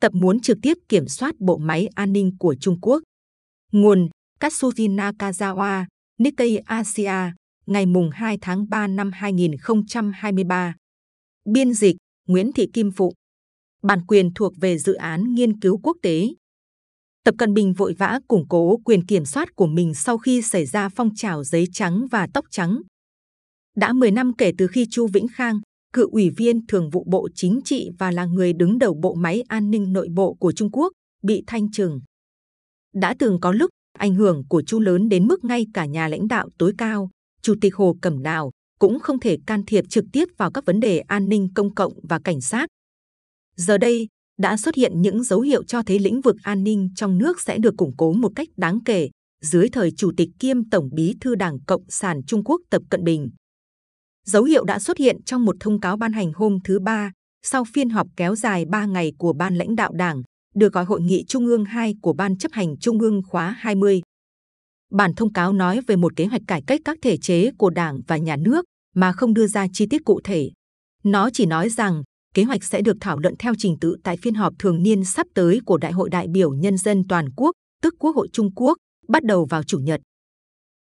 tập muốn trực tiếp kiểm soát bộ máy an ninh của Trung Quốc. Nguồn Katsuri Nakazawa, Nikkei Asia, ngày mùng 2 tháng 3 năm 2023. Biên dịch Nguyễn Thị Kim Phụ. Bản quyền thuộc về dự án nghiên cứu quốc tế. Tập Cận Bình vội vã củng cố quyền kiểm soát của mình sau khi xảy ra phong trào giấy trắng và tóc trắng. Đã 10 năm kể từ khi Chu Vĩnh Khang, cựu ủy viên thường vụ Bộ Chính trị và là người đứng đầu bộ máy an ninh nội bộ của Trung Quốc, bị thanh trừng. Đã từng có lúc ảnh hưởng của Chu lớn đến mức ngay cả nhà lãnh đạo tối cao, Chủ tịch Hồ Cẩm Đào cũng không thể can thiệp trực tiếp vào các vấn đề an ninh công cộng và cảnh sát. Giờ đây, đã xuất hiện những dấu hiệu cho thấy lĩnh vực an ninh trong nước sẽ được củng cố một cách đáng kể dưới thời Chủ tịch kiêm Tổng bí thư Đảng Cộng sản Trung Quốc Tập Cận Bình. Dấu hiệu đã xuất hiện trong một thông cáo ban hành hôm thứ Ba sau phiên họp kéo dài 3 ngày của Ban lãnh đạo Đảng, được gọi Hội nghị Trung ương 2 của Ban chấp hành Trung ương khóa 20. Bản thông cáo nói về một kế hoạch cải cách các thể chế của Đảng và Nhà nước mà không đưa ra chi tiết cụ thể. Nó chỉ nói rằng kế hoạch sẽ được thảo luận theo trình tự tại phiên họp thường niên sắp tới của Đại hội đại biểu Nhân dân toàn quốc, tức Quốc hội Trung Quốc, bắt đầu vào Chủ nhật.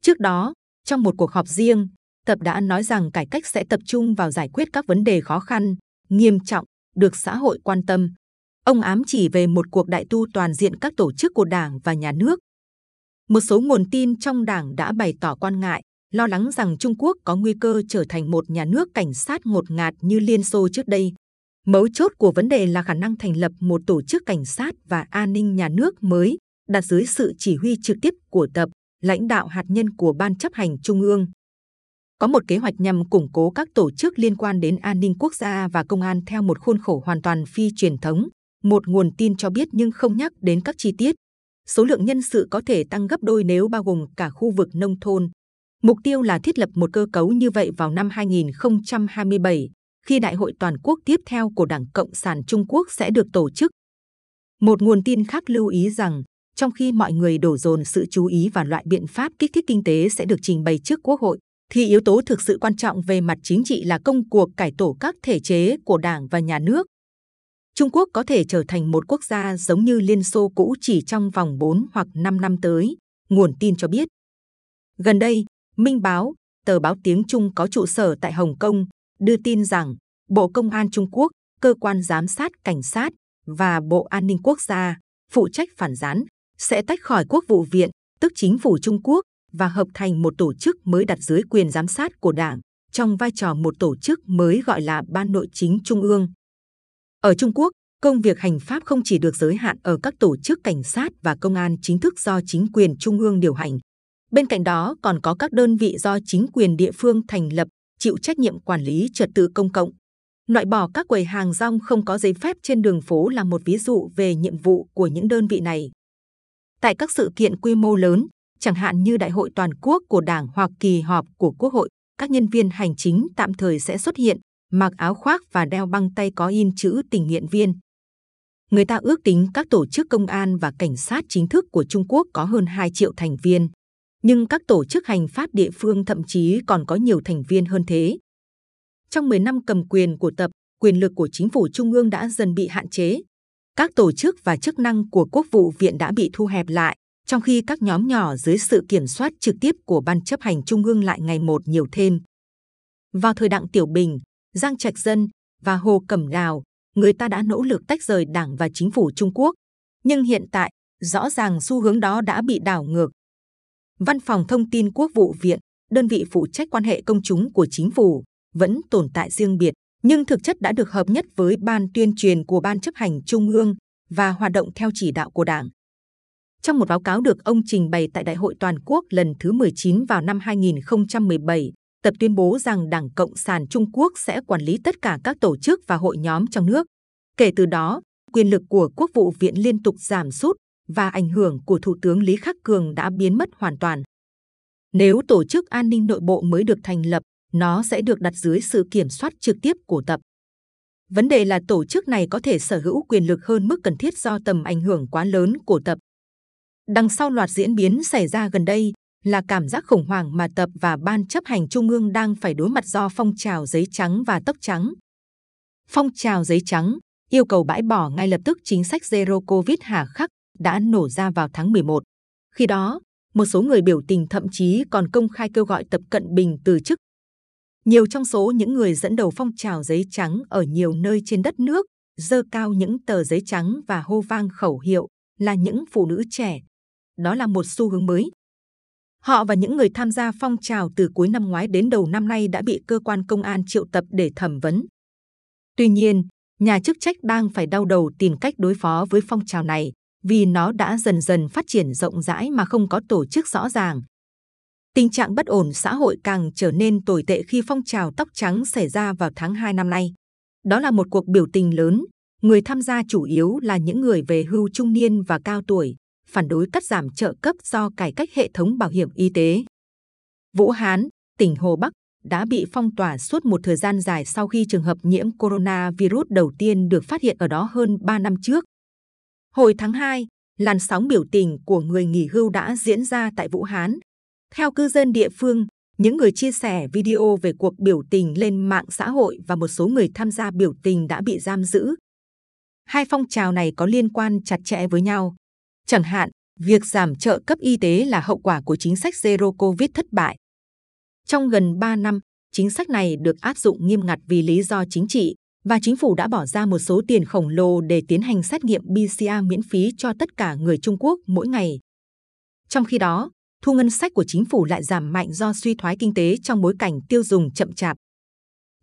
Trước đó, trong một cuộc họp riêng, Tập đã nói rằng cải cách sẽ tập trung vào giải quyết các vấn đề khó khăn, nghiêm trọng, được xã hội quan tâm. Ông ám chỉ về một cuộc đại tu toàn diện các tổ chức của Đảng và Nhà nước. Một số nguồn tin trong Đảng đã bày tỏ quan ngại, lo lắng rằng Trung Quốc có nguy cơ trở thành một nhà nước cảnh sát ngột ngạt như Liên Xô trước đây. Mấu chốt của vấn đề là khả năng thành lập một tổ chức cảnh sát và an ninh nhà nước mới, đặt dưới sự chỉ huy trực tiếp của tập, lãnh đạo hạt nhân của Ban chấp hành Trung ương có một kế hoạch nhằm củng cố các tổ chức liên quan đến an ninh quốc gia và công an theo một khuôn khổ hoàn toàn phi truyền thống. Một nguồn tin cho biết nhưng không nhắc đến các chi tiết. Số lượng nhân sự có thể tăng gấp đôi nếu bao gồm cả khu vực nông thôn. Mục tiêu là thiết lập một cơ cấu như vậy vào năm 2027, khi đại hội toàn quốc tiếp theo của Đảng Cộng sản Trung Quốc sẽ được tổ chức. Một nguồn tin khác lưu ý rằng, trong khi mọi người đổ dồn sự chú ý vào loại biện pháp kích thích kinh tế sẽ được trình bày trước Quốc hội, thì yếu tố thực sự quan trọng về mặt chính trị là công cuộc cải tổ các thể chế của Đảng và Nhà nước. Trung Quốc có thể trở thành một quốc gia giống như Liên Xô cũ chỉ trong vòng 4 hoặc 5 năm tới, nguồn tin cho biết. Gần đây, Minh Báo, tờ báo tiếng Trung có trụ sở tại Hồng Kông, đưa tin rằng Bộ Công an Trung Quốc, cơ quan giám sát cảnh sát và Bộ An ninh Quốc gia phụ trách phản gián sẽ tách khỏi Quốc vụ viện, tức chính phủ Trung Quốc và hợp thành một tổ chức mới đặt dưới quyền giám sát của Đảng trong vai trò một tổ chức mới gọi là Ban Nội chính Trung ương. Ở Trung Quốc, công việc hành pháp không chỉ được giới hạn ở các tổ chức cảnh sát và công an chính thức do chính quyền Trung ương điều hành. Bên cạnh đó còn có các đơn vị do chính quyền địa phương thành lập, chịu trách nhiệm quản lý trật tự công cộng. Loại bỏ các quầy hàng rong không có giấy phép trên đường phố là một ví dụ về nhiệm vụ của những đơn vị này. Tại các sự kiện quy mô lớn, chẳng hạn như đại hội toàn quốc của đảng hoặc kỳ họp của quốc hội, các nhân viên hành chính tạm thời sẽ xuất hiện, mặc áo khoác và đeo băng tay có in chữ tình nguyện viên. Người ta ước tính các tổ chức công an và cảnh sát chính thức của Trung Quốc có hơn 2 triệu thành viên. Nhưng các tổ chức hành pháp địa phương thậm chí còn có nhiều thành viên hơn thế. Trong 10 năm cầm quyền của tập, quyền lực của chính phủ trung ương đã dần bị hạn chế. Các tổ chức và chức năng của quốc vụ viện đã bị thu hẹp lại, trong khi các nhóm nhỏ dưới sự kiểm soát trực tiếp của Ban chấp hành Trung ương lại ngày một nhiều thêm. Vào thời Đặng Tiểu Bình, Giang Trạch Dân và Hồ Cẩm Đào, người ta đã nỗ lực tách rời Đảng và Chính phủ Trung Quốc. Nhưng hiện tại, rõ ràng xu hướng đó đã bị đảo ngược. Văn phòng Thông tin Quốc vụ Viện, đơn vị phụ trách quan hệ công chúng của chính phủ, vẫn tồn tại riêng biệt, nhưng thực chất đã được hợp nhất với Ban tuyên truyền của Ban chấp hành Trung ương và hoạt động theo chỉ đạo của Đảng. Trong một báo cáo được ông trình bày tại Đại hội Toàn quốc lần thứ 19 vào năm 2017, Tập tuyên bố rằng Đảng Cộng sản Trung Quốc sẽ quản lý tất cả các tổ chức và hội nhóm trong nước. Kể từ đó, quyền lực của Quốc vụ viện liên tục giảm sút và ảnh hưởng của Thủ tướng Lý Khắc Cường đã biến mất hoàn toàn. Nếu tổ chức an ninh nội bộ mới được thành lập, nó sẽ được đặt dưới sự kiểm soát trực tiếp của tập. Vấn đề là tổ chức này có thể sở hữu quyền lực hơn mức cần thiết do tầm ảnh hưởng quá lớn của tập. Đằng sau loạt diễn biến xảy ra gần đây là cảm giác khủng hoảng mà tập và ban chấp hành trung ương đang phải đối mặt do phong trào giấy trắng và tóc trắng. Phong trào giấy trắng yêu cầu bãi bỏ ngay lập tức chính sách Zero Covid hà khắc đã nổ ra vào tháng 11. Khi đó, một số người biểu tình thậm chí còn công khai kêu gọi Tập Cận Bình từ chức. Nhiều trong số những người dẫn đầu phong trào giấy trắng ở nhiều nơi trên đất nước dơ cao những tờ giấy trắng và hô vang khẩu hiệu là những phụ nữ trẻ. Đó là một xu hướng mới. Họ và những người tham gia phong trào từ cuối năm ngoái đến đầu năm nay đã bị cơ quan công an triệu tập để thẩm vấn. Tuy nhiên, nhà chức trách đang phải đau đầu tìm cách đối phó với phong trào này vì nó đã dần dần phát triển rộng rãi mà không có tổ chức rõ ràng. Tình trạng bất ổn xã hội càng trở nên tồi tệ khi phong trào tóc trắng xảy ra vào tháng 2 năm nay. Đó là một cuộc biểu tình lớn, người tham gia chủ yếu là những người về hưu trung niên và cao tuổi, phản đối cắt giảm trợ cấp do cải cách hệ thống bảo hiểm y tế. Vũ Hán, tỉnh Hồ Bắc, đã bị phong tỏa suốt một thời gian dài sau khi trường hợp nhiễm coronavirus đầu tiên được phát hiện ở đó hơn 3 năm trước. Hồi tháng 2, làn sóng biểu tình của người nghỉ hưu đã diễn ra tại Vũ Hán. Theo cư dân địa phương, những người chia sẻ video về cuộc biểu tình lên mạng xã hội và một số người tham gia biểu tình đã bị giam giữ. Hai phong trào này có liên quan chặt chẽ với nhau. Chẳng hạn, việc giảm trợ cấp y tế là hậu quả của chính sách Zero Covid thất bại. Trong gần 3 năm, chính sách này được áp dụng nghiêm ngặt vì lý do chính trị và chính phủ đã bỏ ra một số tiền khổng lồ để tiến hành xét nghiệm PCR miễn phí cho tất cả người Trung Quốc mỗi ngày. Trong khi đó, thu ngân sách của chính phủ lại giảm mạnh do suy thoái kinh tế trong bối cảnh tiêu dùng chậm chạp.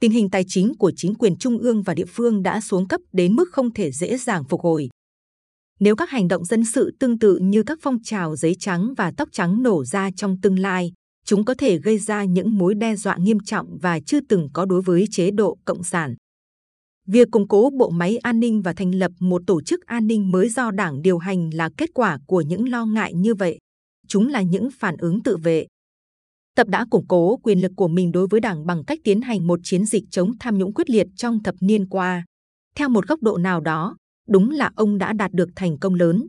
Tình hình tài chính của chính quyền trung ương và địa phương đã xuống cấp đến mức không thể dễ dàng phục hồi. Nếu các hành động dân sự tương tự như các phong trào giấy trắng và tóc trắng nổ ra trong tương lai, chúng có thể gây ra những mối đe dọa nghiêm trọng và chưa từng có đối với chế độ cộng sản. Việc củng cố bộ máy an ninh và thành lập một tổ chức an ninh mới do đảng điều hành là kết quả của những lo ngại như vậy. Chúng là những phản ứng tự vệ. Tập đã củng cố quyền lực của mình đối với đảng bằng cách tiến hành một chiến dịch chống tham nhũng quyết liệt trong thập niên qua. Theo một góc độ nào đó, đúng là ông đã đạt được thành công lớn.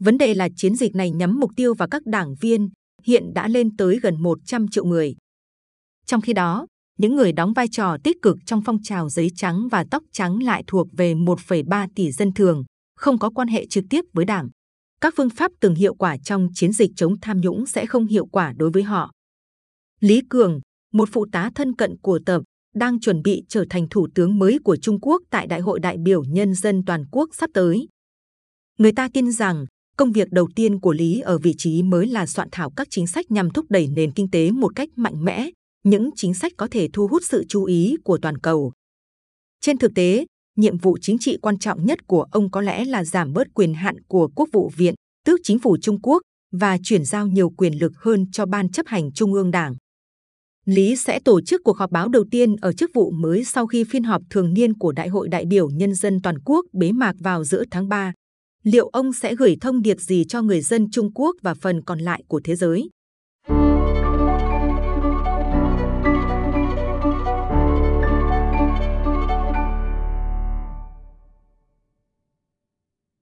Vấn đề là chiến dịch này nhắm mục tiêu vào các đảng viên, hiện đã lên tới gần 100 triệu người. Trong khi đó, những người đóng vai trò tích cực trong phong trào giấy trắng và tóc trắng lại thuộc về 1,3 tỷ dân thường, không có quan hệ trực tiếp với đảng. Các phương pháp từng hiệu quả trong chiến dịch chống tham nhũng sẽ không hiệu quả đối với họ. Lý Cường, một phụ tá thân cận của Tập, đang chuẩn bị trở thành thủ tướng mới của Trung Quốc tại Đại hội đại biểu nhân dân toàn quốc sắp tới. Người ta tin rằng công việc đầu tiên của Lý ở vị trí mới là soạn thảo các chính sách nhằm thúc đẩy nền kinh tế một cách mạnh mẽ, những chính sách có thể thu hút sự chú ý của toàn cầu. Trên thực tế, nhiệm vụ chính trị quan trọng nhất của ông có lẽ là giảm bớt quyền hạn của Quốc vụ viện, tức chính phủ Trung Quốc và chuyển giao nhiều quyền lực hơn cho Ban chấp hành Trung ương Đảng. Lý sẽ tổ chức cuộc họp báo đầu tiên ở chức vụ mới sau khi phiên họp thường niên của Đại hội đại biểu Nhân dân toàn quốc bế mạc vào giữa tháng 3. Liệu ông sẽ gửi thông điệp gì cho người dân Trung Quốc và phần còn lại của thế giới?